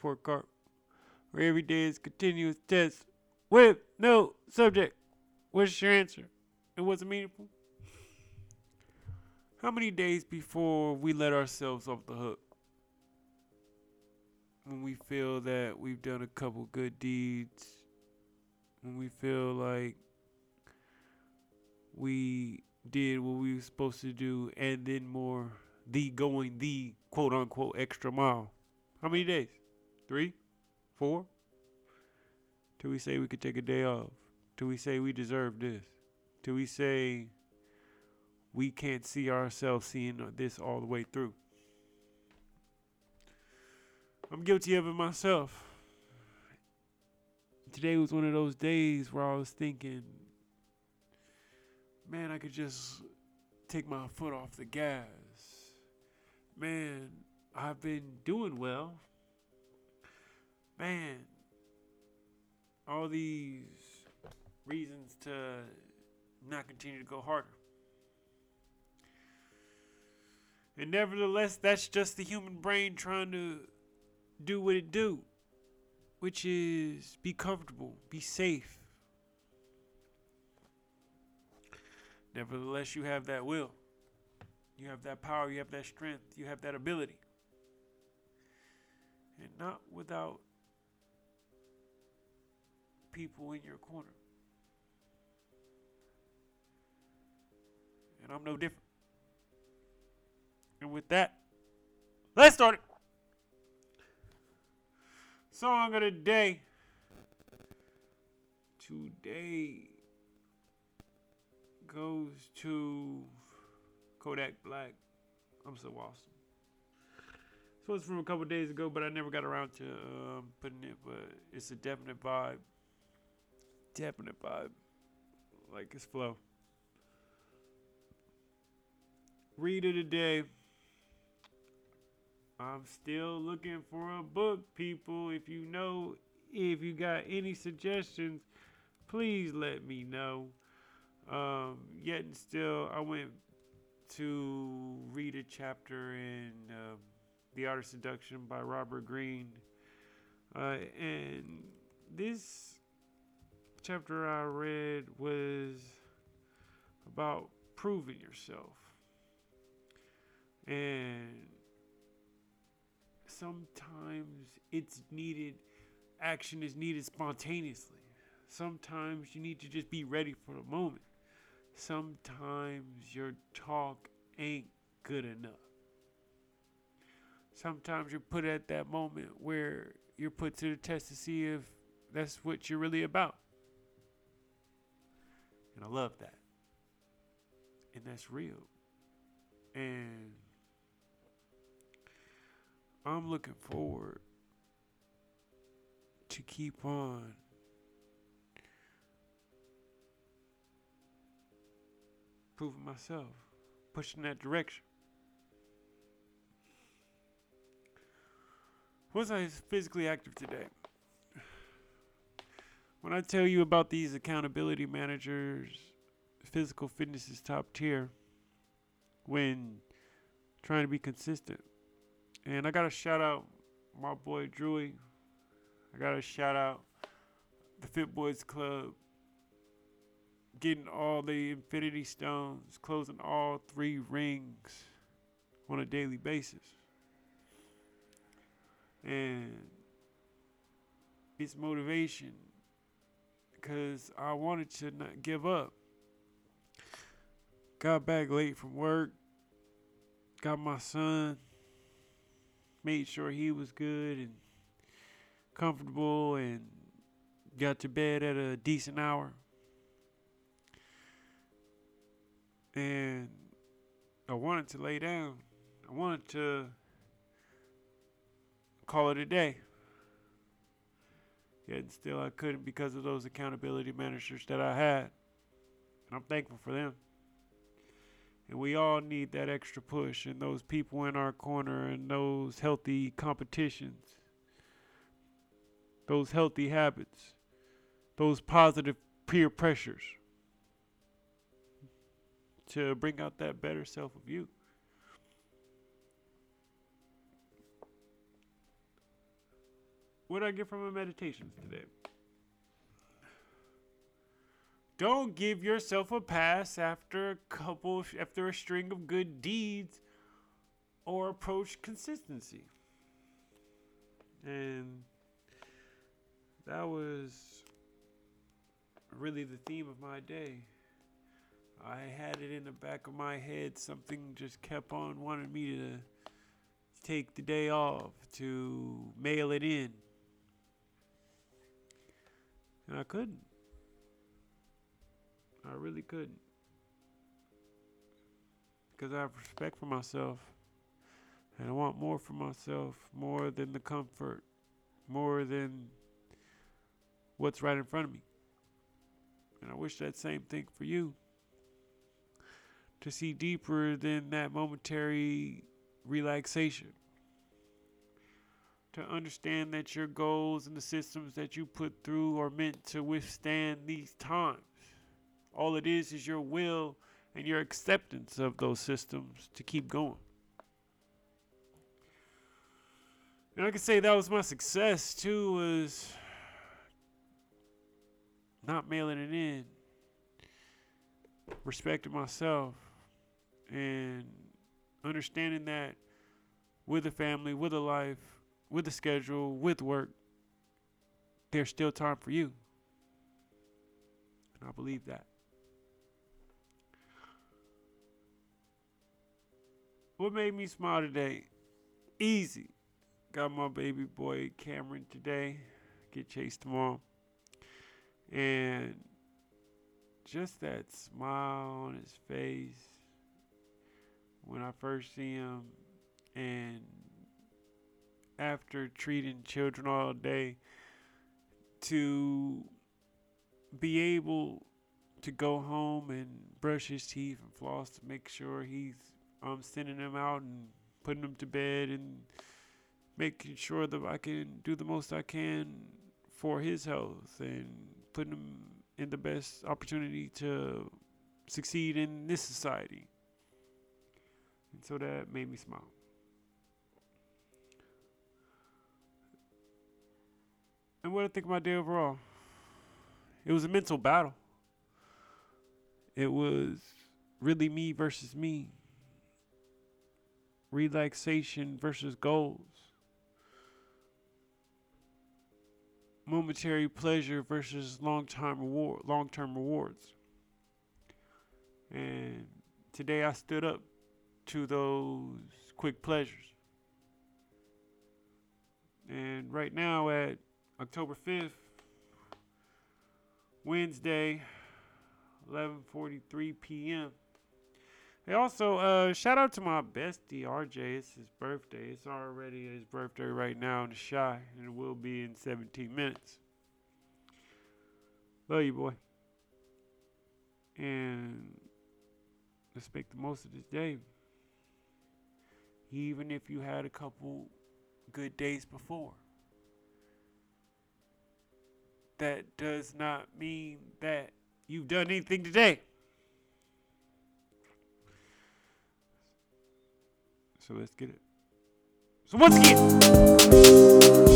report card, where every day is continuous test with no subject. What's your answer? And was it meaningful? How many days before we let ourselves off the hook? When we feel that we've done a couple good deeds, when we feel like we did what we were supposed to do, and then more, the going the quote unquote extra mile. How many days? Three? Four? Till we say we could take a day off. Till we say we deserve this. Till we say we can't see ourselves seeing this all the way through. I'm guilty of it myself. Today was one of those days where I was thinking, man, I could just take my foot off the gas. Man, I've been doing well. Man, all these reasons to not continue to go harder. And nevertheless, that's just the human brain trying to do what it do, which is be comfortable, be safe. Nevertheless, you have that will. You have that power, you have that strength, you have that ability. And not without people in your corner. And I'm no different. And with that, let's start it. Song of the day. Today goes to Kodak Black. I'm so awesome. This was from a couple days ago, but I never got around to um, putting it. But it's a definite vibe. Definite vibe. Like his flow. Read of the day. I'm still looking for a book, people. If you know, if you got any suggestions, please let me know. Um, yet and still, I went to read a chapter in uh, The Art of Seduction by Robert Greene. Uh, and this chapter I read was about proving yourself. And sometimes it's needed, action is needed spontaneously. Sometimes you need to just be ready for the moment. Sometimes your talk ain't good enough. Sometimes you're put at that moment where you're put to the test to see if that's what you're really about. And I love that. And that's real. And I'm looking forward to keep on proving myself, pushing that direction. Was I physically active today? When I tell you about these accountability managers, physical fitness is top tier when trying to be consistent. And I got to shout out my boy Drewy. I got to shout out the Fit Boys Club getting all the Infinity Stones, closing all three rings on a daily basis. And it's motivation because I wanted to not give up. Got back late from work, got my son, made sure he was good and comfortable, and got to bed at a decent hour. and I wanted to lay down. I wanted to call it a day. Yet still I couldn't because of those accountability managers that I had. And I'm thankful for them. And we all need that extra push and those people in our corner and those healthy competitions, those healthy habits, those positive peer pressures to bring out that better self of you. What did I get from my meditations today? Don't give yourself a pass after a couple, after a string of good deeds, or approach consistency. And that was really the theme of my day. I had it in the back of my head. Something just kept on wanting me to take the day off, to mail it in. And I couldn't. I really couldn't. Because I have respect for myself. And I want more for myself, more than the comfort, more than what's right in front of me. And I wish that same thing for you. To see deeper than that momentary relaxation. To understand that your goals and the systems that you put through are meant to withstand these times. All it is is your will and your acceptance of those systems to keep going. And I can say that was my success too, was not mailing it in, respecting myself, and understanding that with a family, with a life, with the schedule, with work, there's still time for you. And I believe that. What made me smile today? Easy. Got my baby boy Cameron today. Get chased tomorrow. And just that smile on his face when I first see him and after treating children all day to be able to go home and brush his teeth and floss to make sure he's um sending him out and putting him to bed and making sure that I can do the most I can for his health and putting him in the best opportunity to succeed in this society. And so that made me smile. And what I think of my day overall? It was a mental battle. It was really me versus me. Relaxation versus goals. momentary pleasure versus long-term reward, long-term rewards. And today I stood up to those quick pleasures. And right now at October 5th, Wednesday, 11:43 p.m. Hey, also, uh, shout out to my bestie RJ. It's his birthday. It's already his birthday right now in the Chi, and it will be in 17 minutes. Love you, boy. And let's make the most of this day. Even if you had a couple good days before. That does not mean that you've done anything today. So let's get it. So once again.